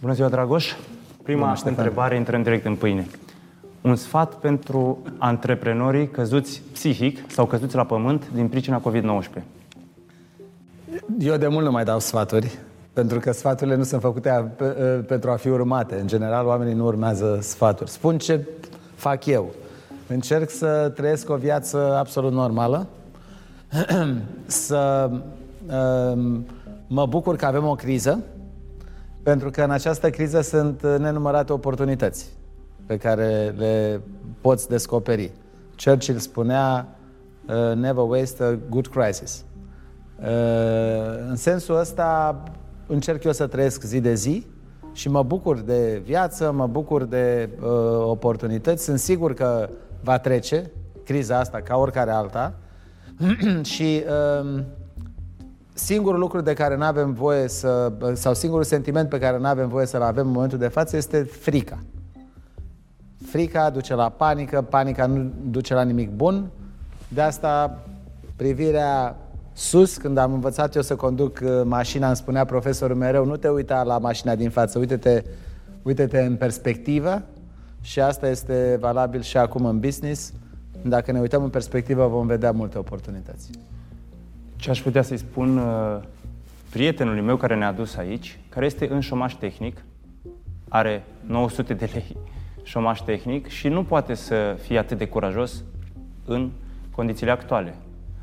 Bună ziua, Dragoș! Prima Bună, Ștefan. întrebare intră în direct în pâine. Un sfat pentru antreprenorii căzuți psihic sau căzuți la pământ din pricina COVID-19. Eu de mult nu mai dau sfaturi, pentru că sfaturile nu sunt făcute a, pe, a, pentru a fi urmate. În general, oamenii nu urmează sfaturi. Spun ce fac eu. Încerc să trăiesc o viață absolut normală, să um, mă bucur că avem o criză, pentru că în această criză sunt nenumărate oportunități pe care le poți descoperi. Churchill spunea, uh, never waste a good crisis. Uh, în sensul ăsta încerc eu să trăiesc zi de zi și mă bucur de viață, mă bucur de uh, oportunități. Sunt sigur că va trece criza asta ca oricare alta și uh, singurul lucru de care nu avem voie să, sau singurul sentiment pe care nu avem voie să-l avem în momentul de față este frica. Frica duce la panică, panica nu duce la nimic bun. De asta privirea sus, când am învățat eu să conduc uh, mașina, îmi spunea profesorul mereu, nu te uita la mașina din față, uite-te, uite-te în perspectivă și asta este valabil și acum în business. Dacă ne uităm în perspectivă, vom vedea multe oportunități. Ce aș putea să-i spun uh, prietenului meu care ne-a dus aici, care este în șomaș tehnic, are 900 de lei șomaș tehnic și nu poate să fie atât de curajos în condițiile actuale.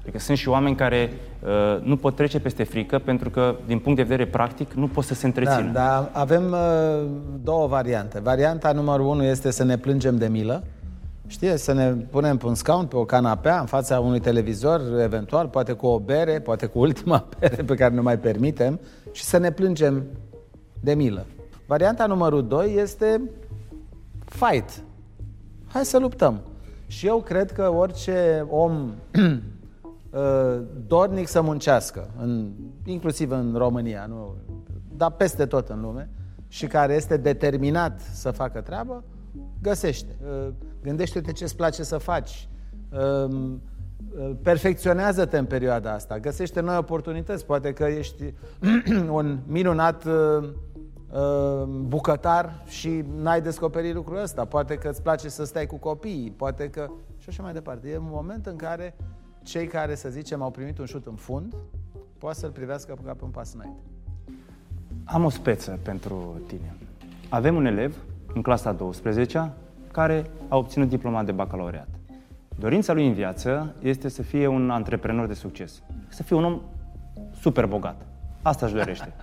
Adică sunt și oameni care uh, nu pot trece peste frică pentru că, din punct de vedere practic, nu pot să se întrețină. Da, dar avem uh, două variante. Varianta numărul unu este să ne plângem de milă, știe, să ne punem pe un scaun, pe o canapea, în fața unui televizor, eventual, poate cu o bere, poate cu ultima bere pe care nu mai permitem, și să ne plângem de milă. Varianta numărul doi este fight. Hai să luptăm. Și eu cred că orice om uh, dornic să muncească, în, inclusiv în România, nu, dar peste tot în lume, și care este determinat să facă treabă, găsește. Uh, gândește-te ce-ți place să faci. Uh, perfecționează-te în perioada asta, găsește noi oportunități. Poate că ești un minunat bucătar și n-ai descoperit lucrul ăsta. Poate că îți place să stai cu copiii, poate că... și așa mai departe. E un moment în care cei care, să zicem, au primit un șut în fund, poate să-l privească ca pe un pas înainte. Am o speță pentru tine. Avem un elev în clasa 12 care a obținut diploma de bacalaureat. Dorința lui în viață este să fie un antreprenor de succes. Să fie un om super bogat. Asta își dorește.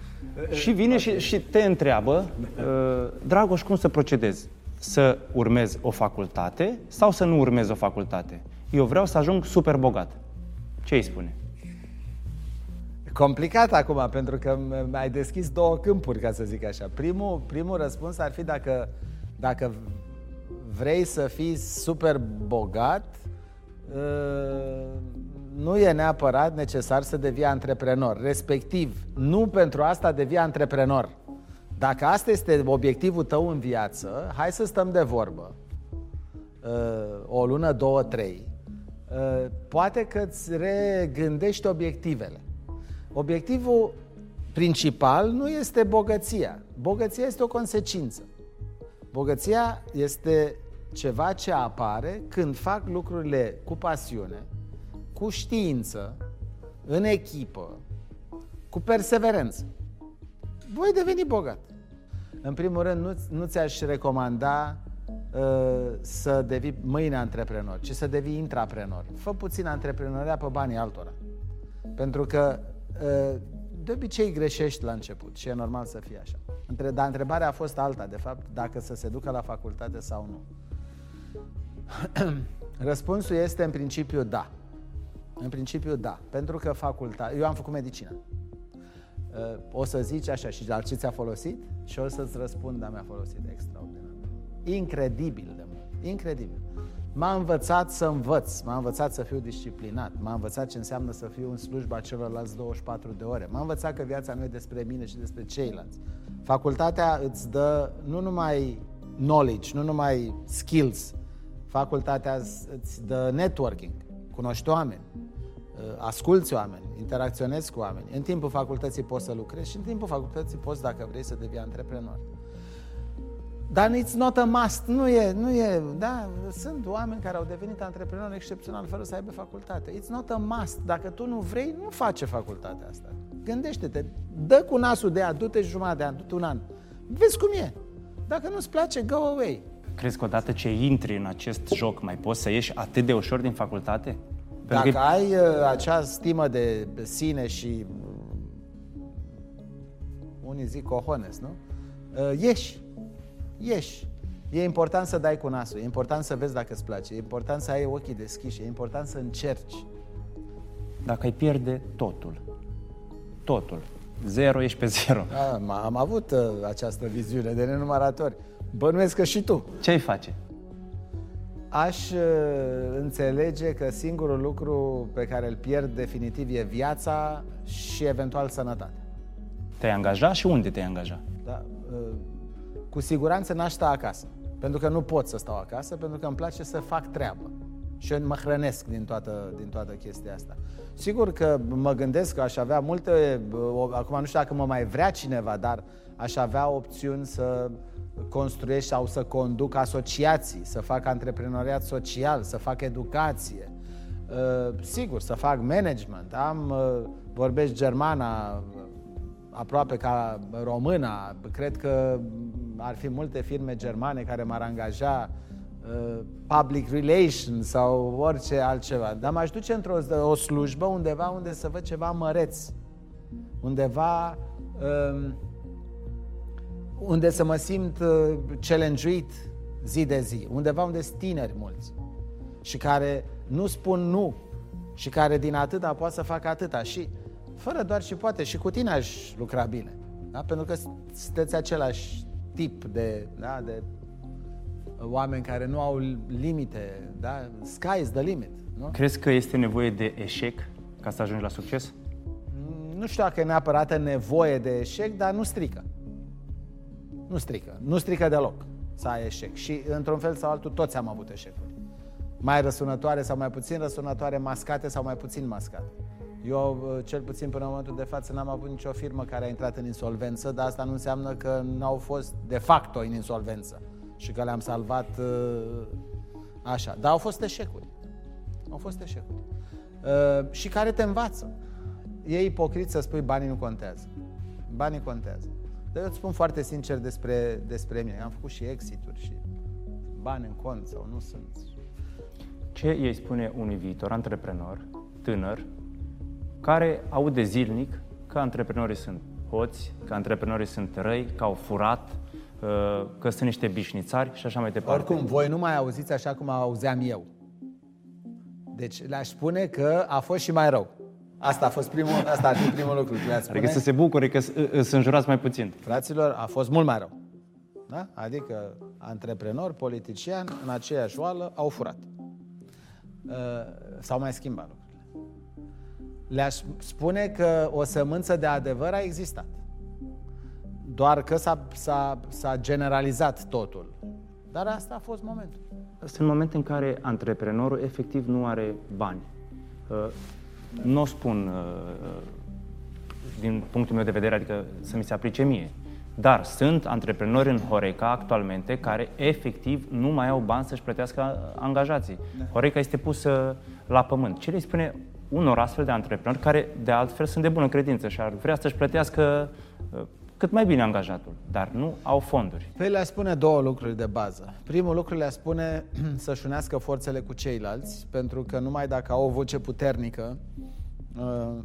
și vine și, și te întreabă, uh, Dragoș, cum să procedezi? Să urmez o facultate sau să nu urmez o facultate? Eu vreau să ajung super bogat. Ce îi spune? Complicat acum, pentru că ai deschis două câmpuri, ca să zic așa. Primul, primul răspuns ar fi dacă, dacă vrei să fii super bogat, nu e neapărat necesar să devii antreprenor. Respectiv, nu pentru asta devii antreprenor. Dacă asta este obiectivul tău în viață, hai să stăm de vorbă. O lună, două, trei. Poate că îți regândești obiectivele. Obiectivul principal nu este bogăția. Bogăția este o consecință. Bogăția este ceva ce apare când fac lucrurile cu pasiune, cu știință, în echipă, cu perseverență. Voi deveni bogat. În primul rând, nu, nu ți-aș recomanda uh, să devii mâine antreprenor, ci să devii intraprenor. Fă puțin antreprenoria pe banii altora. Pentru că uh, de obicei greșești la început și e normal să fie așa. Între, dar întrebarea a fost alta, de fapt, dacă să se ducă la facultate sau nu. Răspunsul este în principiu da. În principiu da, pentru că facultate... Eu am făcut medicină. Uh, o să zici așa și la ce ți-a folosit? Și o să-ți răspund, da, mi-a folosit extraordinar. Incredibil de mult. Incredibil. M-a învățat să învăț, m-a învățat să fiu disciplinat, m-a învățat ce înseamnă să fiu în slujba celorlalți 24 de ore, m-a învățat că viața nu e despre mine și despre ceilalți. Facultatea îți dă nu numai knowledge, nu numai skills, facultatea îți dă networking, cunoști oameni, asculți oameni, interacționezi cu oameni. În timpul facultății poți să lucrezi și în timpul facultății poți, dacă vrei, să devii antreprenor. Dar it's not a must, nu e, nu e, da, sunt oameni care au devenit antreprenori excepțional fără să aibă facultate. It's not a must, dacă tu nu vrei, nu face facultatea asta. Gândește-te, dă cu nasul de ea, du-te jumătate de an, du-te un an, vezi cum e. Dacă nu-ți place, go away. Crezi că odată ce intri în acest joc mai poți să ieși atât de ușor din facultate? Pentru Dacă că... ai uh, acea stimă de sine și uh, unii zic cojones, nu? Uh, ieși ieși. E important să dai cu nasul, e important să vezi dacă îți place, e important să ai ochii deschiși, e important să încerci. Dacă ai pierde totul, totul, zero ești pe zero. A, am avut uh, această viziune de nenumăratori. Bănuiesc că și tu. Ce ai face? Aș uh, înțelege că singurul lucru pe care îl pierd definitiv e viața și eventual sănătatea. Te-ai angajat și unde te-ai angajat? Da, uh, cu siguranță n-aș sta acasă. Pentru că nu pot să stau acasă, pentru că îmi place să fac treabă. Și eu mă hrănesc din toată, din toată chestia asta. Sigur că mă gândesc că aș avea multe, acum nu știu dacă mă mai vrea cineva, dar aș avea opțiuni să construiesc sau să conduc asociații, să fac antreprenoriat social, să fac educație. Uh, sigur, să fac management. Am, uh, vorbesc germana, aproape ca româna. Cred că ar fi multe firme germane care m-ar angaja uh, public relations sau orice altceva. Dar m-aș duce într-o o slujbă undeva unde să văd ceva măreț. Undeva um, unde să mă simt uh, challenge zi de zi. Undeva unde sunt tineri mulți și care nu spun nu și care din atâta poate să facă atâta. Și fără doar și poate, și cu tine aș lucra bine. Da? Pentru că sunteți același tip de, da? de oameni care nu au limite. Da? Sky is the limit. Nu? Crezi că este nevoie de eșec ca să ajungi la succes? Mm, nu știu dacă e neapărat nevoie de eșec, dar nu strică. Nu strică. Nu strică deloc să ai eșec. Și într-un fel sau altul toți am avut eșecuri. Mai răsunătoare sau mai puțin răsunătoare, mascate sau mai puțin mascate. Eu, uh, cel puțin până în momentul de față, n-am avut nicio firmă care a intrat în insolvență, dar asta nu înseamnă că n-au fost de facto în insolvență și că le-am salvat uh, așa. Dar au fost eșecuri. Au fost eșecuri. Uh, și care te învață. E ipocrit să spui banii nu contează. Banii contează. Dar eu îți spun foarte sincer despre, despre mine. Am făcut și exituri și bani în cont sau nu sunt. Ce îi spune unui viitor antreprenor, tânăr, care aude zilnic că antreprenorii sunt hoți, că antreprenorii sunt răi, că au furat, uh, că sunt niște bișnițari și așa mai departe. Oricum, voi nu mai auziți așa cum auzeam eu. Deci le-aș spune că a fost și mai rău. Asta a fost primul, asta ar fi primul lucru. Le spune. Adică să se bucure că sunt înjurați mai puțin. Fraților, a fost mult mai rău. Da? Adică antreprenori, politiciani, în aceeași oală, au furat. Uh, s-au mai schimbat lucruri le-aș spune că o sămânță de adevăr a existat. Doar că s-a, s-a, s-a generalizat totul. Dar asta a fost momentul. Sunt momente în care antreprenorul efectiv nu are bani. Uh, nu o spun uh, din punctul meu de vedere, adică să mi se aplice mie. Dar sunt antreprenori în Horeca actualmente care efectiv nu mai au bani să-și plătească angajații. Da. Horeca este pusă la pământ. Ce le spune unor astfel de antreprenori care de altfel sunt de bună credință și ar vrea să-și plătească uh, cât mai bine angajatul, dar nu au fonduri. Păi le spune două lucruri de bază. Primul lucru le spune să-și unească forțele cu ceilalți, pentru că numai dacă au o voce puternică, uh,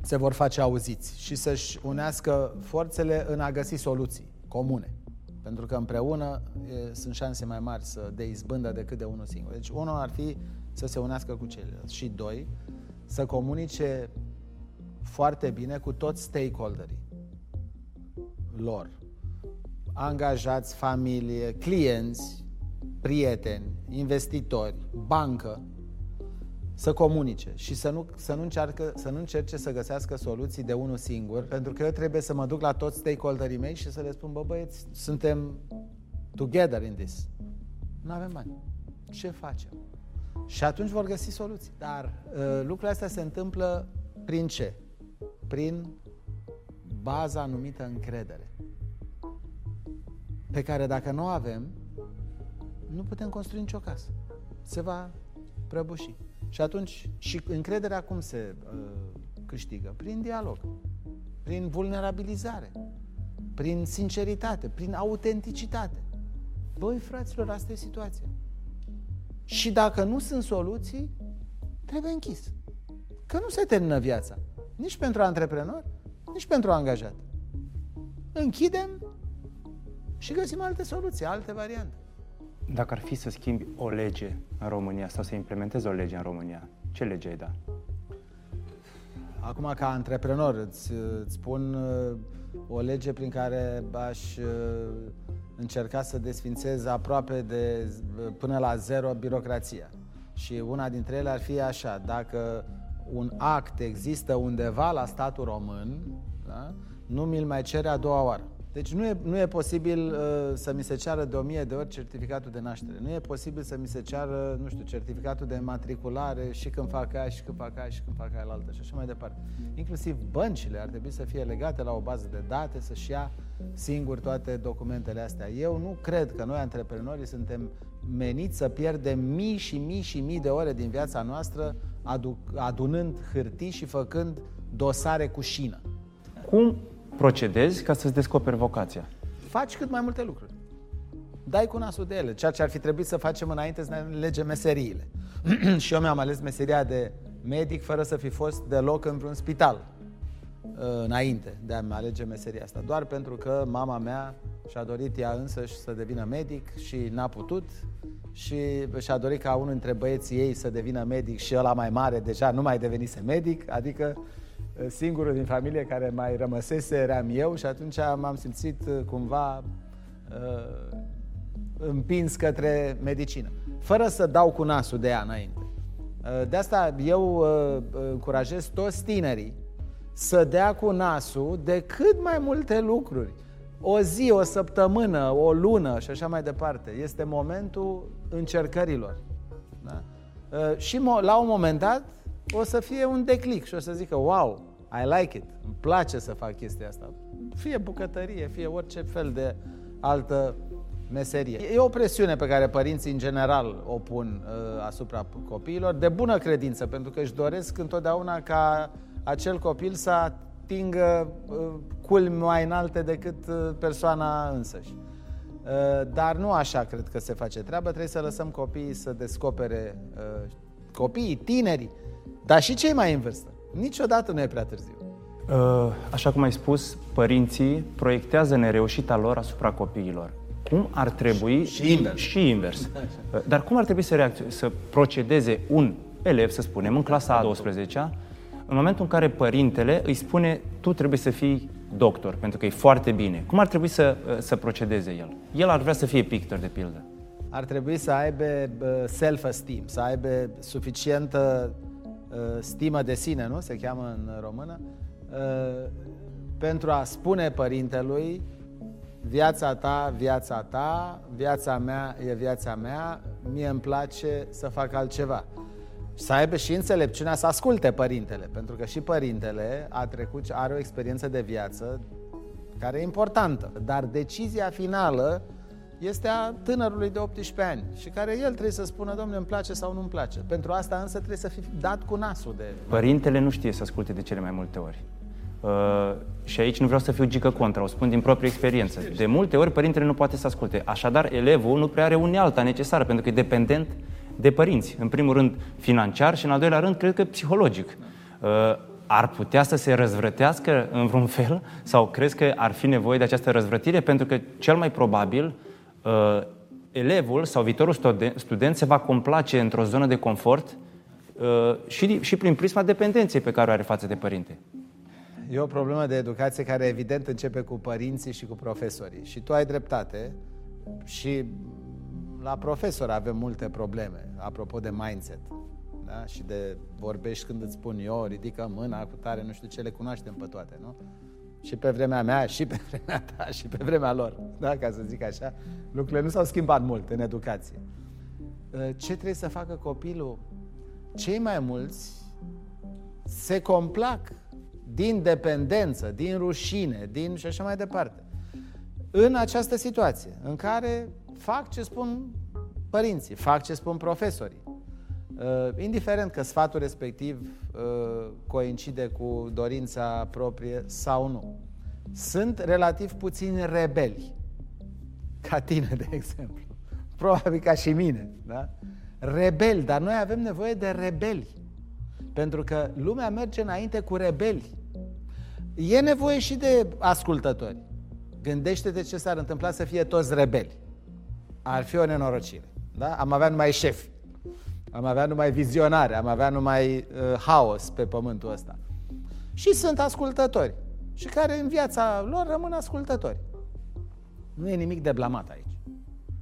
se vor face auziți și să-și unească forțele în a găsi soluții comune. Pentru că împreună e, sunt șanse mai mari să de izbândă decât de unul singur. Deci unul ar fi să se unească cu ceilalți. Și doi, să comunice foarte bine cu toți stakeholderii lor. Angajați, familie, clienți, prieteni, investitori, bancă, să comunice și să nu, să, nu încearcă, să nu încerce să găsească soluții de unul singur, pentru că eu trebuie să mă duc la toți stakeholderii mei și să le spun, bă băieți, suntem together in this. Nu avem bani. Ce facem? Și atunci vor găsi soluții. Dar uh, lucrurile astea se întâmplă prin ce? Prin baza numită încredere. Pe care dacă nu o avem, nu putem construi nicio casă. Se va prăbuși. Și atunci, și încrederea cum se uh, câștigă? Prin dialog, prin vulnerabilizare, prin sinceritate, prin autenticitate. Băi, fraților, asta e situația. Și dacă nu sunt soluții, trebuie închis. Că nu se termină viața. Nici pentru antreprenor, nici pentru angajat. Închidem și găsim alte soluții, alte variante. Dacă ar fi să schimbi o lege în România sau să implementezi o lege în România, ce lege ai da? Acum, ca antreprenor, îți, îți spun uh, o lege prin care aș uh, încerca să desfințez aproape de până la zero birocrația. Și una dintre ele ar fi așa, dacă un act există undeva la statul român, da, nu mi-l mai cere a doua oară. Deci nu e, nu e posibil uh, să mi se ceară de o mie de ori certificatul de naștere. Nu e posibil să mi se ceară, nu știu, certificatul de matriculare și când fac aia și când fac aia și când fac aia la altă și așa mai departe. Inclusiv băncile ar trebui să fie legate la o bază de date, să-și ia singur toate documentele astea. Eu nu cred că noi, antreprenorii, suntem meniți să pierdem mii și mii și mii de ore din viața noastră adu- adunând hârtii și făcând dosare cu șină. Cum procedezi ca să-ți descoperi vocația? Faci cât mai multe lucruri. Dai cu nasul de ele. Ceea ce ar fi trebuit să facem înainte să ne legem meseriile. și eu mi-am ales meseria de medic fără să fi fost deloc în vreun spital uh, înainte de a-mi alege meseria asta. Doar pentru că mama mea și-a dorit ea însăși să devină medic și n-a putut și și-a dorit ca unul dintre băieții ei să devină medic și ăla mai mare deja nu mai devenise medic, adică singurul din familie care mai rămăsese eram eu și atunci m-am simțit uh, cumva uh, împins către medicină, fără să dau cu nasul de ea înainte. Uh, de asta eu uh, încurajez toți tinerii să dea cu nasul de cât mai multe lucruri. O zi, o săptămână, o lună și așa mai departe. Este momentul încercărilor. Da? Uh, și la un moment dat o să fie un declic și o să zică, wow, I like it, îmi place să fac chestia asta. Fie bucătărie, fie orice fel de altă meserie. E o presiune pe care părinții în general o pun uh, asupra copiilor, de bună credință, pentru că își doresc întotdeauna ca acel copil să atingă uh, culmi mai înalte decât uh, persoana însăși. Uh, dar nu așa cred că se face treaba, trebuie să lăsăm copiii să descopere, uh, copiii, tinerii, dar și cei mai în vârstă Niciodată nu e prea târziu. Uh, așa cum ai spus, părinții proiectează nereușita lor asupra copiilor. Cum ar trebui... Și invers. Și invers. Uh, dar cum ar trebui să, reacț- să procedeze un elev, să spunem, în clasa a 12 în momentul în care părintele îi spune tu trebuie să fii doctor, pentru că e foarte bine. Cum ar trebui să, uh, să procedeze el? El ar vrea să fie pictor, de pildă. Ar trebui să aibă self-esteem, să aibă suficientă Uh, stimă de sine, nu? Se cheamă în română, uh, pentru a spune părintelui viața ta, viața ta, viața mea e viața mea, mie îmi place să fac altceva. Să aibă și înțelepciunea să asculte părintele, pentru că și părintele a trecut, are o experiență de viață care e importantă, dar decizia finală este a tânărului de 18 ani și care el trebuie să spună, domnule, îmi place sau nu îmi place. Pentru asta însă trebuie să fie dat cu nasul de... Părintele nu știe să asculte de cele mai multe ori. Uh, și aici nu vreau să fiu gică contra, o spun din proprie experiență. De multe ori părintele nu poate să asculte. Așadar, elevul nu prea are unealta necesară, pentru că e dependent de părinți. În primul rând financiar și în al doilea rând, cred că psihologic. Uh, ar putea să se răzvrătească în vreun fel? Sau crezi că ar fi nevoie de această răzvrătire? Pentru că cel mai probabil uh, elevul sau viitorul student se va complace într-o zonă de confort uh, și, și prin prisma dependenței pe care o are față de părinte. E o problemă de educație care evident începe cu părinții și cu profesorii. Și tu ai dreptate și la profesor avem multe probleme, apropo de mindset. Da? Și de vorbești când îți spun eu, ridică mâna cu tare, nu știu ce, le cunoaștem pe toate, nu? Și pe vremea mea, și pe vremea ta, și pe vremea lor, da? ca să zic așa, lucrurile nu s-au schimbat mult în educație. ce trebuie să facă copilul? Cei mai mulți se complac din dependență, din rușine, din și așa mai departe. În această situație în care fac ce spun părinții, fac ce spun profesorii. Uh, indiferent că sfatul respectiv uh, coincide cu dorința proprie sau nu. Sunt relativ puțini rebeli, ca tine, de exemplu. Probabil ca și mine. Da? Rebeli, dar noi avem nevoie de rebeli. Pentru că lumea merge înainte cu rebeli. E nevoie și de ascultători. Gândește-te ce s-ar întâmpla să fie toți rebeli. Ar fi o nenorocire. Da? Am avea numai șefi. Am avea numai vizionare, am avea numai uh, haos pe pământul ăsta. Și sunt ascultători. Și care în viața lor rămân ascultători. Nu e nimic de blamat aici.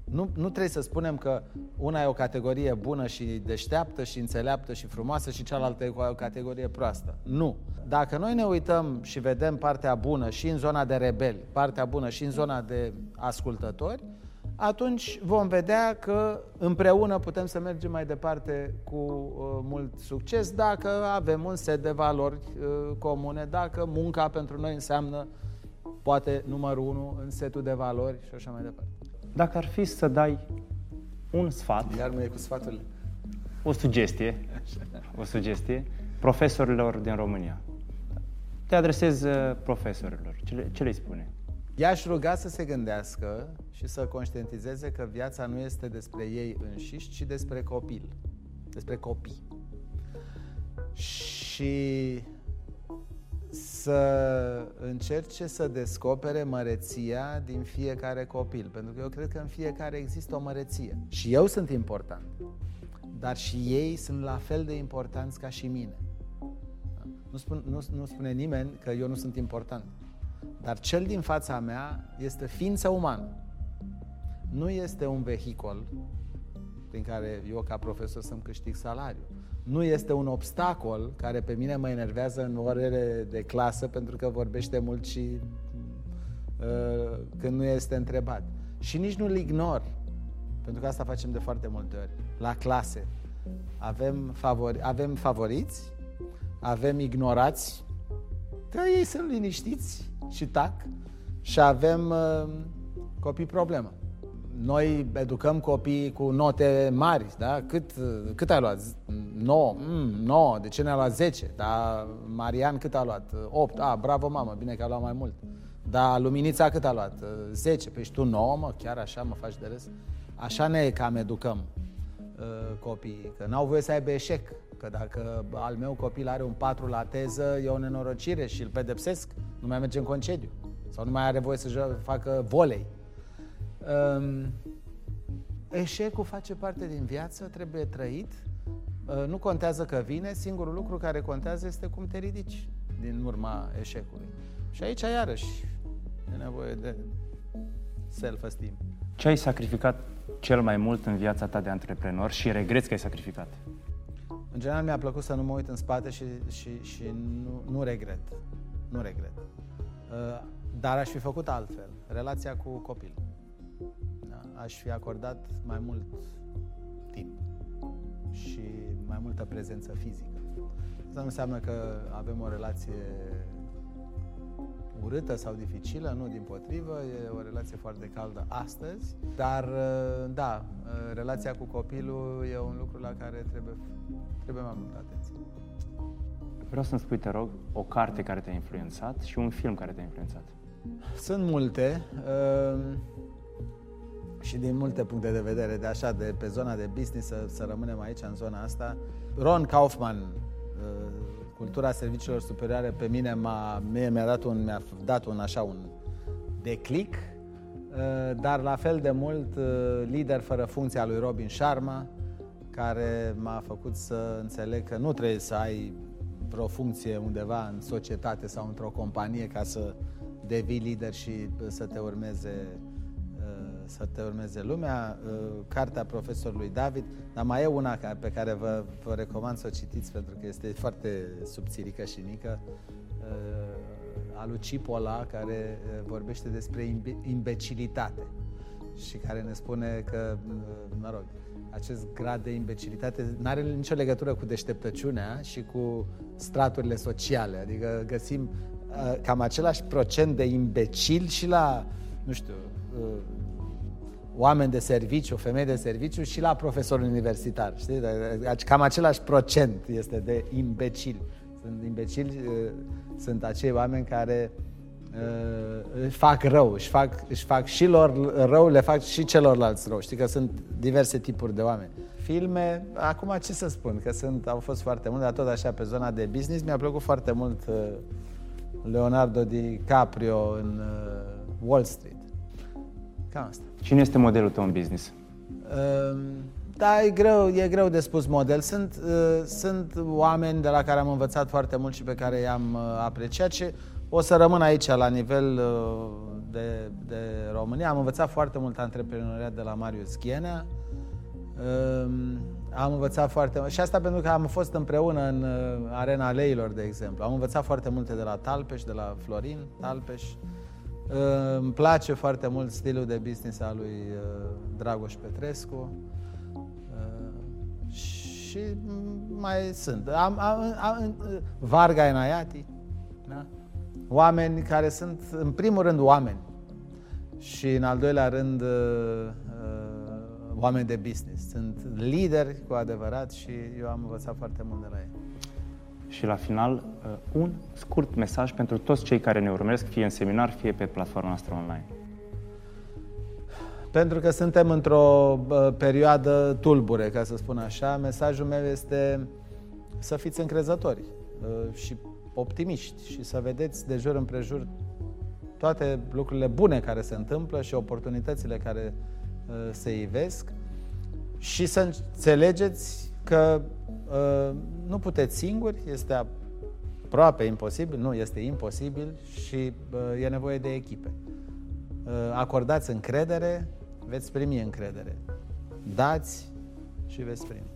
Nu, nu trebuie să spunem că una e o categorie bună și deșteaptă și înțeleaptă și frumoasă și cealaltă e o categorie proastă. Nu. Dacă noi ne uităm și vedem partea bună și în zona de rebeli, partea bună și în zona de ascultători, atunci vom vedea că împreună putem să mergem mai departe cu uh, mult succes dacă avem un set de valori uh, comune, dacă munca pentru noi înseamnă poate numărul unu în setul de valori și așa mai departe. Dacă ar fi să dai un sfat, iar nu e cu sfatul, o sugestie, o sugestie profesorilor din România. Te adresezi uh, profesorilor. Ce le, ce le spune? I-aș ruga să se gândească și să conștientizeze că viața nu este despre ei înșiși, ci despre copil, despre copii. Și să încerce să descopere măreția din fiecare copil. Pentru că eu cred că în fiecare există o măreție. Și eu sunt important. Dar și ei sunt la fel de importanți ca și mine. Nu, spun, nu, nu spune nimeni că eu nu sunt important. Dar cel din fața mea este ființă umană. Nu este un vehicol prin care eu ca profesor să-mi câștig salariu. Nu este un obstacol care pe mine mă enervează în orele de clasă pentru că vorbește mult și uh, când nu este întrebat. Și nici nu-l ignor, pentru că asta facem de foarte multe ori. La clase avem, favori, avem favoriți, avem ignorați, că ei sunt liniștiți și tac și avem uh, copii problemă. Noi educăm copii cu note mari, da? Cât, cât ai luat? 9. Mm, 9. De ce ne-a luat 10? Da, Marian cât a luat? 8. A, bravo mamă, bine că a luat mai mult. Da, Luminița cât a luat? 10. Păi și tu 9, mă, chiar așa mă faci de râs? Așa ne cam educăm uh, copiii, că n-au voie să aibă eșec. Că dacă al meu copil are un 4 la teză, e o nenorocire și îl pedepsesc, nu mai merge în concediu. Sau nu mai are voie să facă volei. Um, eșecul face parte din viață, trebuie trăit. Uh, nu contează că vine, singurul lucru care contează este cum te ridici din urma eșecului. Și aici, iarăși, e nevoie de self-esteem. Ce ai sacrificat cel mai mult în viața ta de antreprenor și regreți că ai sacrificat? În general mi-a plăcut să nu mă uit în spate și, și, și nu, nu regret. Nu regret. Uh, dar aș fi făcut altfel. Relația cu copilul. Da? Aș fi acordat mai mult timp și mai multă prezență fizică. Asta nu înseamnă că avem o relație urâtă sau dificilă, nu, din potrivă, e o relație foarte caldă astăzi, dar, uh, da, uh, relația cu copilul e un lucru la care trebuie, trebuie mai multă atenție. Vreau să-mi spui, te rog, o carte care te-a influențat și un film care te-a influențat. Sunt multe uh, și din multe puncte de vedere, de așa, de pe zona de business, să, să rămânem aici, în zona asta. Ron Kaufman, uh, cultura serviciilor superioare pe mine m-a, mie mi-a dat un, mi-a dat un așa un declic, uh, dar la fel de mult uh, lider fără funcția lui Robin Sharma, care m-a făcut să înțeleg că nu trebuie să ai vreo funcție undeva în societate sau într-o companie ca să devii lider și să te urmeze să te urmeze lumea, uh, cartea profesorului David, dar mai e una pe care vă, vă recomand să o citiți pentru că este foarte subțirică și mică, uh, a lui Cipola, care uh, vorbește despre imbecilitate și care ne spune că, mă rog, acest grad de imbecilitate nu are nicio legătură cu deșteptăciunea și cu straturile sociale. Adică găsim uh, cam același procent de imbecil și la, nu știu, uh, oameni de serviciu, femei de serviciu și la profesor universitar. Știi? Cam același procent este de imbecil. Sunt imbecili, uh, sunt acei oameni care uh, își fac rău, își fac, își fac și lor rău, le fac și celorlalți rău. Știi că sunt diverse tipuri de oameni. Filme, acum ce să spun, că sunt, au fost foarte multe, dar tot așa pe zona de business, mi-a plăcut foarte mult uh, Leonardo DiCaprio în Wall Street. Cam asta. Cine este modelul tău în business? Uh, da, e greu, e greu de spus model. Sunt, uh, sunt oameni de la care am învățat foarte mult și pe care i-am uh, apreciat și o să rămân aici la nivel uh, de, de România. Am învățat foarte mult antreprenoriat de la Marius Ghienea. Uh, am învățat foarte mult. Și asta pentru că am fost împreună în uh, Arena Leilor, de exemplu. Am învățat foarte multe de la Talpeș, de la Florin Talpeș. Uh, îmi place foarte mult stilul de business al lui uh, Dragoș Petrescu și mai sunt. Am, am, am, Varga Enaiati, da? oameni care sunt, în primul rând, oameni și, în al doilea rând, uh, uh, oameni de business. Sunt lideri cu adevărat și eu am învățat foarte mult de la ei. Și la final, uh, un scurt mesaj pentru toți cei care ne urmăresc, fie în seminar, fie pe platforma noastră online. Pentru că suntem într-o perioadă tulbure, ca să spun așa, mesajul meu este să fiți încrezători și optimiști și să vedeți de jur împrejur toate lucrurile bune care se întâmplă și oportunitățile care se ivesc și să înțelegeți că nu puteți singuri, este aproape imposibil, nu, este imposibil și e nevoie de echipe. Acordați încredere, veți primi încredere. Dați și veți primi.